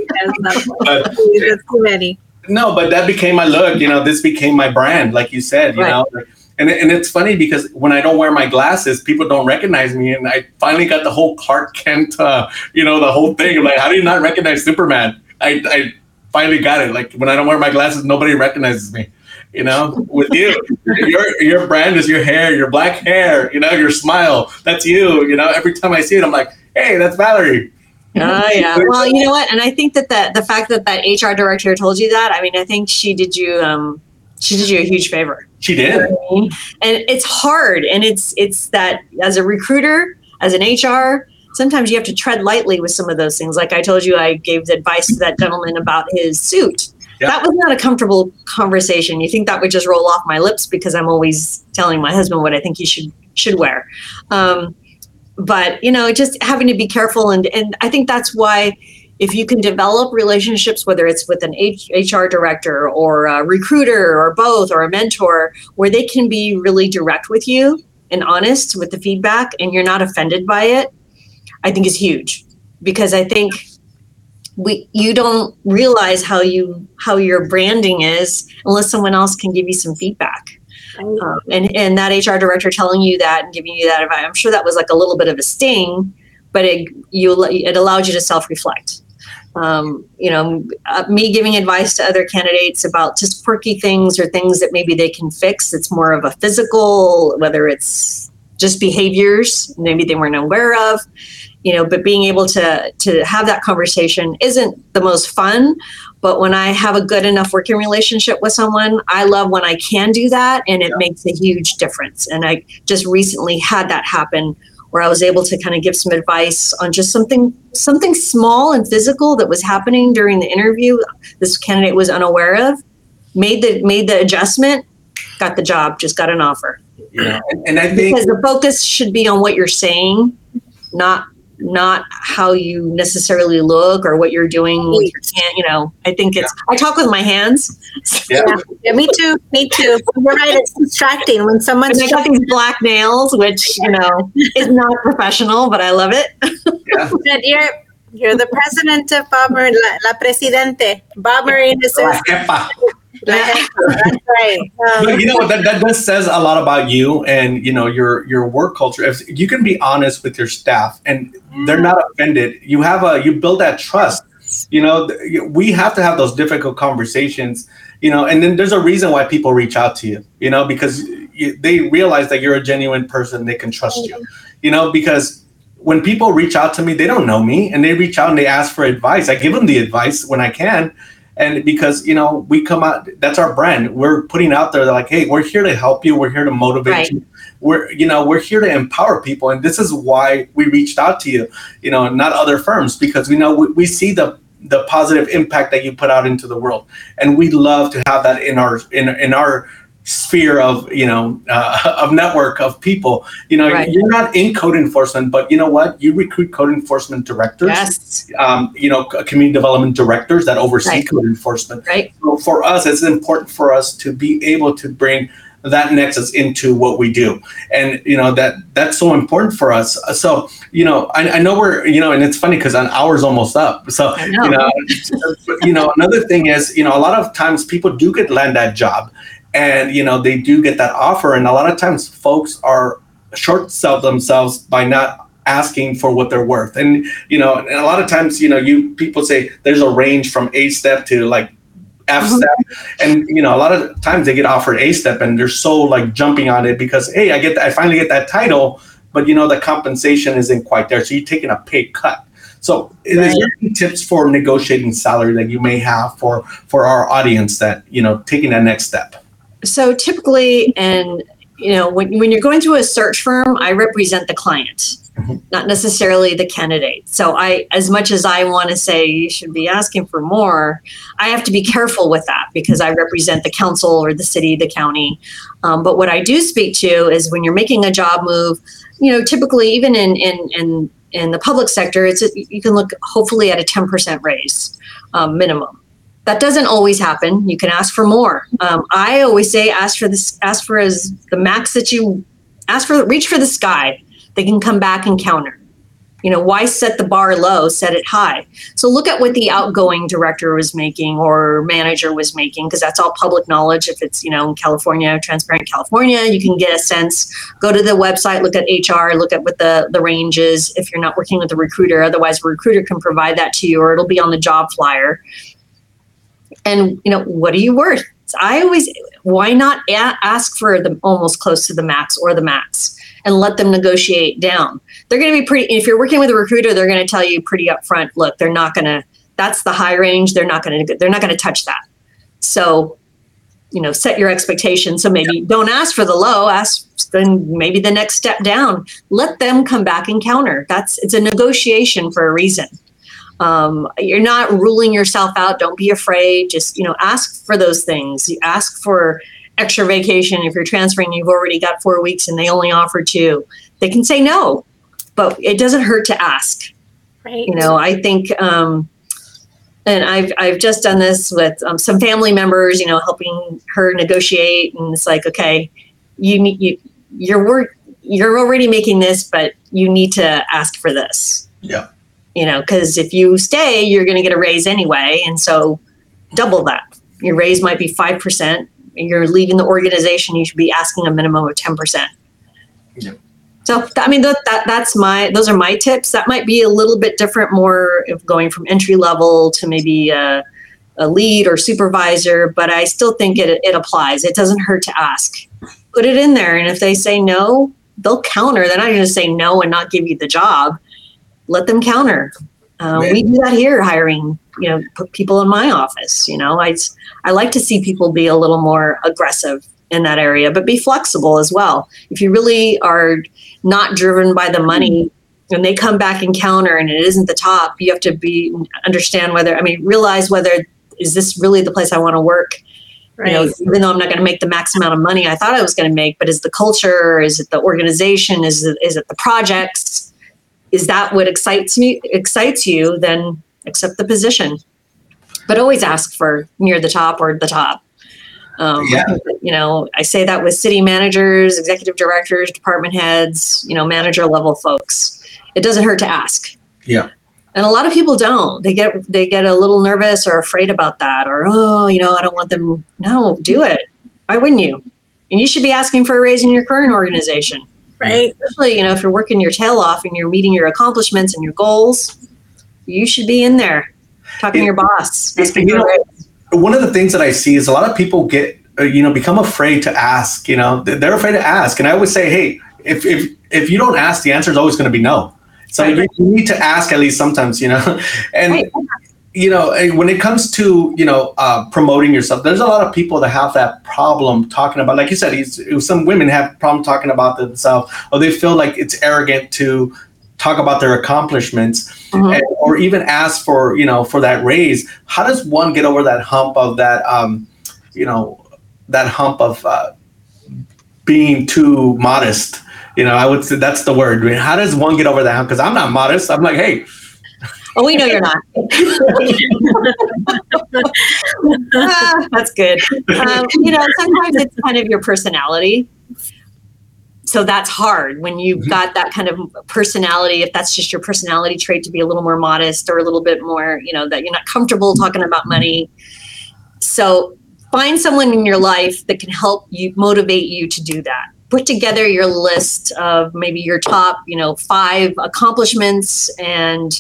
too many. No, but that became my look. You know, this became my brand, like you said. You right. know and, and it's funny because when I don't wear my glasses, people don't recognize me. And I finally got the whole Clark Kent, uh, you know, the whole thing. I'm like, how do you not recognize Superman? I, I finally got it. Like when I don't wear my glasses, nobody recognizes me. You know, with you, your your brand is your hair, your black hair. You know, your smile. That's you. You know, every time I see it, I'm like, hey, that's Valerie. Oh yeah. Well, you know what? And I think that the the fact that that HR director told you that, I mean, I think she did you um she did you a huge favor. She did. And it's hard. And it's it's that as a recruiter, as an HR, sometimes you have to tread lightly with some of those things. Like I told you, I gave advice to that gentleman about his suit. Yep. That was not a comfortable conversation. You think that would just roll off my lips because I'm always telling my husband what I think he should should wear. Um, but you know, just having to be careful, and and I think that's why if you can develop relationships, whether it's with an H- HR director or a recruiter or both or a mentor, where they can be really direct with you and honest with the feedback and you're not offended by it, I think is huge. Because I think we you don't realize how you how your branding is unless someone else can give you some feedback. Um, and and that HR director telling you that and giving you that advice, I'm sure that was like a little bit of a sting, but it you it allowed you to self reflect um, you know, uh, me giving advice to other candidates about just quirky things or things that maybe they can fix. It's more of a physical, whether it's just behaviors maybe they weren't aware of, you know. But being able to to have that conversation isn't the most fun. But when I have a good enough working relationship with someone, I love when I can do that, and it yeah. makes a huge difference. And I just recently had that happen where I was able to kind of give some advice on just something something small and physical that was happening during the interview. This candidate was unaware of, made the made the adjustment, got the job, just got an offer. Yeah, and, and I think because the focus should be on what you're saying, not not how you necessarily look or what you're doing with your hand. You know, I think it's. I talk with my hands. Yeah. Yeah, yeah, me too. Me too. You're right. It's distracting when someone's. And I got these black nails, which you know is not professional, but I love it. But you're you're the president of Bob Murray and, la, la presidente, Bob Murray and Associates. Jefa. La jefa, That's right. Um, But you know what? That, that that says a lot about you and you know your your work culture. If you can be honest with your staff and they're not offended, you have a you build that trust. You know, we have to have those difficult conversations. You know, and then there's a reason why people reach out to you. You know, because you, they realize that you're a genuine person, they can trust you. You know, because when people reach out to me, they don't know me, and they reach out and they ask for advice. I give them the advice when I can, and because you know we come out, that's our brand. We're putting out there, they're like, hey, we're here to help you. We're here to motivate Right. you. We're you know we're here to empower people, and this is why we reached out to you. You know, not other firms, because we know we, we see the the positive impact that you put out into the world, and we love to have that in our in in our sphere of you know uh, of network of people. You know Right. you're not in code enforcement but you know what? You recruit code enforcement directors. Yes, um, you know community development directors that oversee Right. code enforcement. Right. so for us it's important for us to be able to bring that nexus into what we do. And you know that that's so important for us. So you know i, I know we're you know and it's funny because an hour's almost up. So know. you know. you know another thing is you know a lot of times people do get land that job and you know they do get that offer. And a lot of times folks are short sell themselves by not asking for what they're worth. And you know and a lot of times you know you people say there's a range from a step to like f Mhm. step. And you know a lot of times they get offered a step and they're so like jumping on it because hey i get i finally get that title but you know the compensation isn't quite there. So you're taking a pay cut. So is there any tips for negotiating salary that you may have for for our audience that you know taking that next step So typically, and you know, when, when you're going through a search firm, I represent the client, Mhm. not necessarily the candidate. So I, as much as I want to say you should be asking for more, I have to be careful with that because I represent the council or the city, the county. Um, but what I do speak to is when you're making a job move, you know, typically even in in in in the public sector, it's a, you can look hopefully at a 10% raise um, minimum that doesn't always happen. You can ask for more. Um, I always say ask for this, ask for as the max that you ask for. Reach for the sky. They can come back and counter. You know, why set the bar low? Set it high. So look at what the outgoing director was making or manager was making, because that's all public knowledge. If it's you know in California, transparent California, you can get a sense. Go to the website, look at HR, look at what the the range is. If you're not working with a recruiter, otherwise a recruiter can provide that to you, or it'll be on the job flyer and you know what are you worth? I always why not a- ask for the almost close to the max or the max and let them negotiate down. They're going to be pretty if you're working with a recruiter they're going to tell you pretty upfront look they're not going to that's the high range they're not going to they're not going to touch that. So you know set your expectations. So maybe don't ask for the low ask then maybe the next step down. Let them come back and counter. That's it's a negotiation for a reason um, you're not ruling yourself out. Don't be afraid. Just you know ask for those things. You ask for extra vacation. If you're transferring you've already got four weeks and they only offer two. They can say no but it doesn't hurt to ask. Right. you know i think um and i've i've just done this with um, some family members you know helping her negotiate. And it's like okay you need you you're work you're already making this but you need to ask for this. Yeah you know because if you stay you're going to get a raise anyway and so double that. Your raise might be 5% you're leaving the organization you should be asking a minimum of 10% Yeah. so i mean that, that that's my those are my tips. That might be a little bit different more if going from entry level to maybe a, a lead or supervisor but i still think it, it applies. It doesn't hurt to ask. Put it in there and if they say no they'll counter. They're not going to say no and not give you the job let them counter. Uh, we do that here hiring you know p- people in my office you know? I i like to see people be a little more aggressive in that area but be flexible as well. If you really are not driven by the money and they come back and counter and it isn't the top you have to be understand whether i mean realize whether is this really the place i want to work? Right. you know even though i'm not going to make the max amount of money i thought i was going to make but is the culture? Is it the organization? Is it, is it the projects is that what excites me excites you then accept the position. But always ask for near the top or the top. Um, Yeah. you know i say that with city managers executive directors department heads you know manager level folks. It doesn't hurt to ask. Yeah. and a lot of people don't. They get they get a little nervous or afraid about that or oh you know i don't want them. No do it. Why wouldn't you? And you should be asking for a raise in your current organization Right. especially you know if you're working your tail off and you're meeting your accomplishments and your goals you should be in there talking to your boss you know, one of the things that I see is a lot of people get, uh, you know, become afraid to ask. You know, They- they're afraid to ask, and I always say, hey, if if if you don't ask, the answer is always going to be no. So Right. you, you need to ask at least sometimes, you know, and. Right. You know, when it comes to you know uh, promoting yourself, there's a lot of people that have that problem talking about. Like you said, some women have problem talking about themselves, or they feel like it's arrogant to talk about their accomplishments Mhm. and, or even ask for you know for that raise how does one get over that hump of that um you know that hump of uh, being too modest you know i would say that's the word I mean, how does one get over that hump because i'm not modest i'm like hey oh we know you're not. Ah, that's good. Um, you know sometimes it's kind of your personality. So that's hard when you've Mhm. got that kind of personality if that's just your personality trait to be a little more modest or a little bit more you know that you're not comfortable talking about money. So find someone in your life that can help you motivate you to do that. Put together your list of maybe your top you know five accomplishments and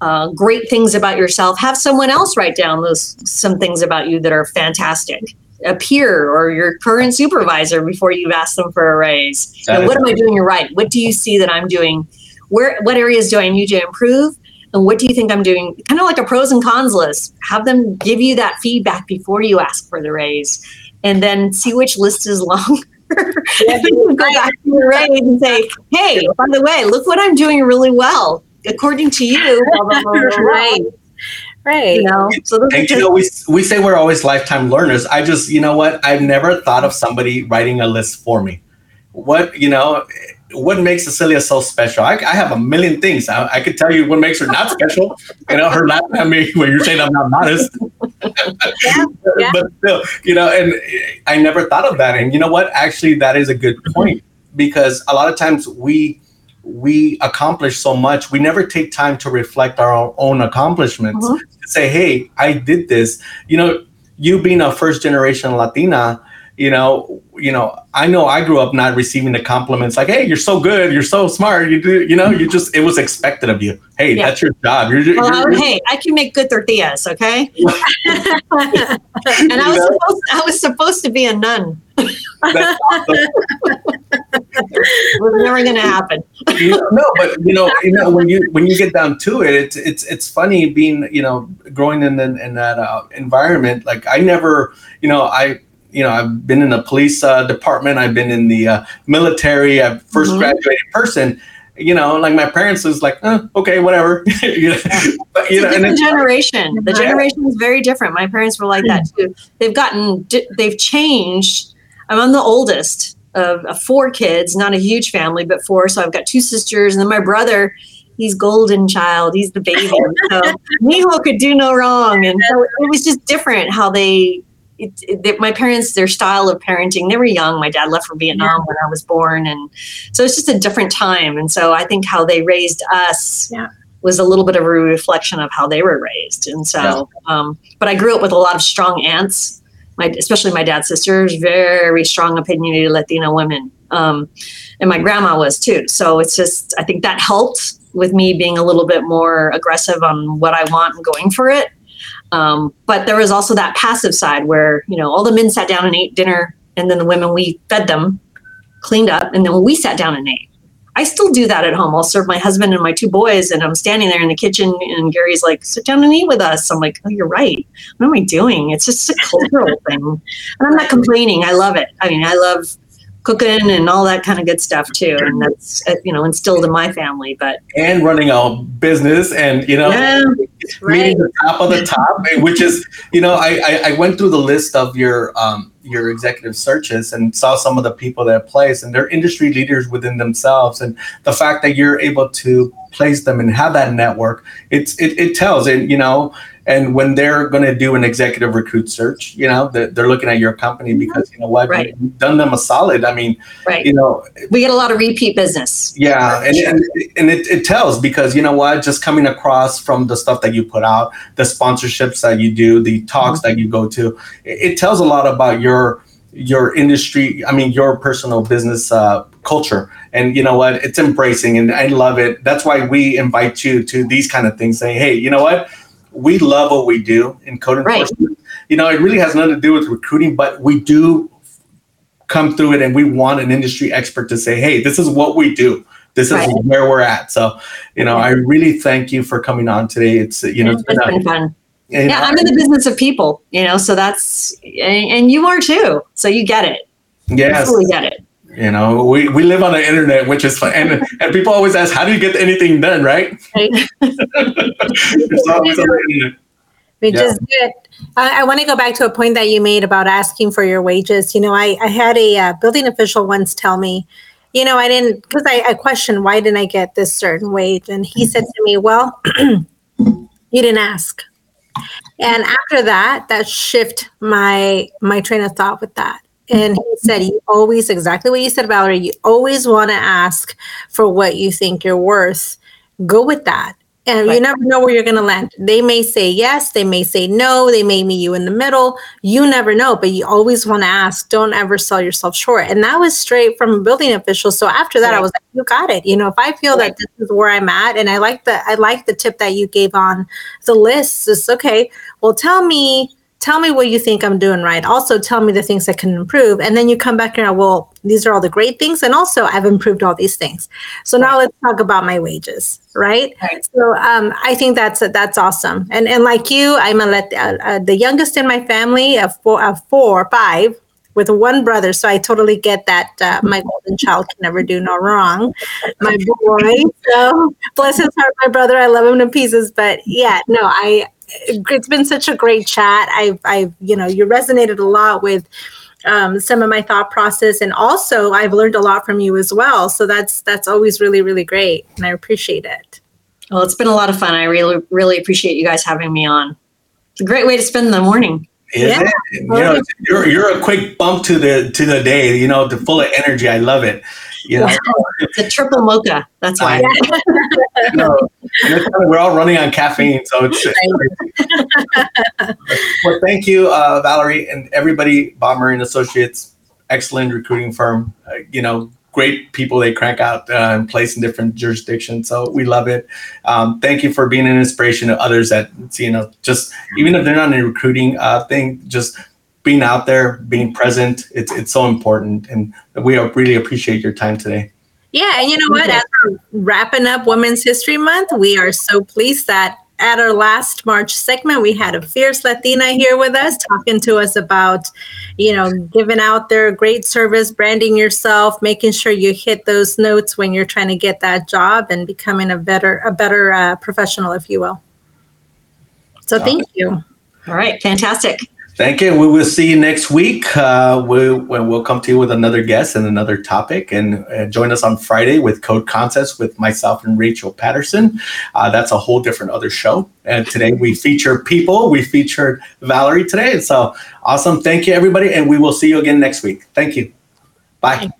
uh, great things about yourself. Have someone else write down those some things about you that are fantastic. A peer or your current supervisor before you ask them for a raise. You know, what am i doing right? What do you see that i'm doing? Where what areas do i need to improve? And what do you think i'm doing? Kind of like a pros and cons list. Have them give you that feedback before you ask for the raise. And then see which list is long go back to the raise and say hey by the way look what i'm doing really well according to you blah, blah, blah, blah, blah. right. Right. you know so those are and you know we, we say we're always lifetime learners i just you know what i've never thought of somebody writing a list for me what you know what makes Cecilia so special? I, I have a million things. I, I could tell you what makes her not special. You know, her laughing at me when you're saying I'm not modest. yeah. But still, you know, and I never thought of that. And you know what? Actually, that is a good point because a lot of times we we accomplish so much, we never take time to reflect our own accomplishments. Uh-huh. To say, hey, I did this. You know, you being a first generation Latina, you know, you know, I know I grew up not receiving the compliments like, "Hey, you're so good, you're so smart." You do, you know, you just it was expected of you. Hey, Yeah. that's your job. You're, you're, well, you're- hey, I can make good tortillas, okay? And I was know? supposed I was supposed to be a nun. that's awesome. Never going to happen. You know, no, but you know, you know, when you when you get down to it, it's it's it's funny being you know growing in in, in that uh, environment. Like I never, you know, I you know I've been in the police uh, department, I've been in the uh, military, I've 1st Mhm. graduated person. You know, like my parents was like, eh, okay, whatever. you know, but you It's know, a different generation. The generation is very different. My parents were like that too. They've gotten, they've changed. I'm the oldest of, of four kids, not a huge family, but four. So I've got two sisters, and then my brother. He's golden child. He's the baby. So Mijo could do no wrong, and so it was just different how they. It, it, my parents, their style of parenting, they were young. My dad left for Vietnam when I was born, and so it's just a different time. And so I think how they raised us Yeah. was a little bit of a reflection of how they were raised. And so, um, but I grew up with a lot of strong aunts. My, especially my dad's sisters, very strong opinionated Latina women, um, and my grandma was too. So it's just, I think that helped with me being a little bit more aggressive on what I want and going for it. Um, but there was also that passive side where you know all the men sat down and ate dinner, and then the women we fed them, cleaned up, and then we sat down and ate. I still do that at home. I'll serve my husband and my two boys, and I'm standing there in the kitchen, and Gary's like, "Sit down and eat with us." I'm like, "Oh, you're right. What am I doing? It's just a cultural thing." And I'm not complaining. I love it. I mean, I love cooking and all that kind of good stuff too, and that's uh, you know instilled in my family. But and running a business, and you know, yeah, Right. meeting the top of the top, which is, you know, I, I, I went through the list of your, um, your executive searches and saw some of the people that place and they're industry leaders within themselves and the fact that you're able to place them and have that network it's it, it tells and you know and when they're going to do an executive recruit search you know they're, they're looking at your company because you know what Right. you've done them a solid i mean Right. you know We get a lot of repeat business. yeah, and, and, and it, it tells because you know what, just coming across from the stuff that you put out, the sponsorships that you do, the talks that you go to, it, it tells a lot about your your industry. I mean, your personal business uh, culture, and you know what, it's embracing, and I love it. That's why we invite you to these kind of things, saying, hey, you know what, we love what we do in code Right. enforcement. You know, it really has nothing to do with recruiting, but we do come through it and we want an industry expert to say hey this is what we do this is Right. where we're at so you know i really thank you for coming on today it's you know It's it's been been fun. and- Yeah, I'm in the business of people, you know, so that's, and, and you are too. So you get it. You yes fully get it. You know we, we live on the internet which is fun and, and people always ask how do you get anything done right Right. it's always on the internet. Which Yeah. is good. I, I want to go back to a point that you made about asking for your wages. You know, I, I had a uh, building official once tell me, you know, I didn't, because I, I questioned why didn't I get this certain wage? And he said to me, well, you didn't ask. And after that, that shift my my train of thought with that. And he said, you always, exactly what you said, Valerie, you always want to ask for what you think you're worth. Go with that. And you never know where you're going to land. They may say yes, they may say no, they may meet you in the middle. You never know, but you always want to ask. Don't ever sell yourself short. And that was straight from a building official. So after that, I was like, you got it. You know, if I feel Right. that this is where I'm at, and I like the I like the tip that you gave on the list. It's okay. Well, tell me tell me what you think I'm doing right. Also, tell me the things I can improve. And then you come back and, well, these are all the great things. And also, I've improved all these things. So now let's talk about my wages, right? Right. So um, I think that's that's awesome. And and like you, I'm a let, uh, uh, the youngest in my family of four, of four five with one brother. So I totally get that. Uh, my golden child can never do no wrong. My boy. So bless his heart, my brother. I love him to pieces. But yeah, no, I. It's been such a great chat. I've, I've, you know, you resonated a lot with um, some of my thought process, and also I've learned a lot from you as well. So that's that's always really, really great, and I appreciate it. Well, it's been a lot of fun. I really, really appreciate you guys having me on. It's a great way to spend the morning. Is Yeah. it? You know, you're you're a quick bump to the to the day. You know, the full of energy. I love it. You know, It's a triple mocha. That's why. you know, and it's we're all running on caffeine, so it's. well, thank you, uh, Valerie, and everybody. Bob Murray and Associates, excellent recruiting firm. Uh, you know, great people they crank out uh, and place in different jurisdictions. So we love it. Um, thank you for being an inspiration to others that you know, just even if they're not in a recruiting uh, thing, just being out there, being present. It's it's so important, and we really appreciate your time today. Yeah, and you know what? As we're wrapping up Women's History Month, we are so pleased that at our last March segment, we had a fierce Latina here with us talking to us about, you know, giving out their great service, branding yourself, making sure you hit those notes when you're trying to get that job, and becoming a better a better uh, professional, if you will. So thank you. All right. Fantastic. Thank you. We will see you next week. Uh, we, when we'll come to you with another guest and another topic. And uh, join us on Friday with Code Concepts with myself and Rachel Patterson. Uh, that's a whole different other show. And today we feature people. We featured Valerie today. So awesome. Thank you, everybody. And we will see you again next week. Thank you. Bye.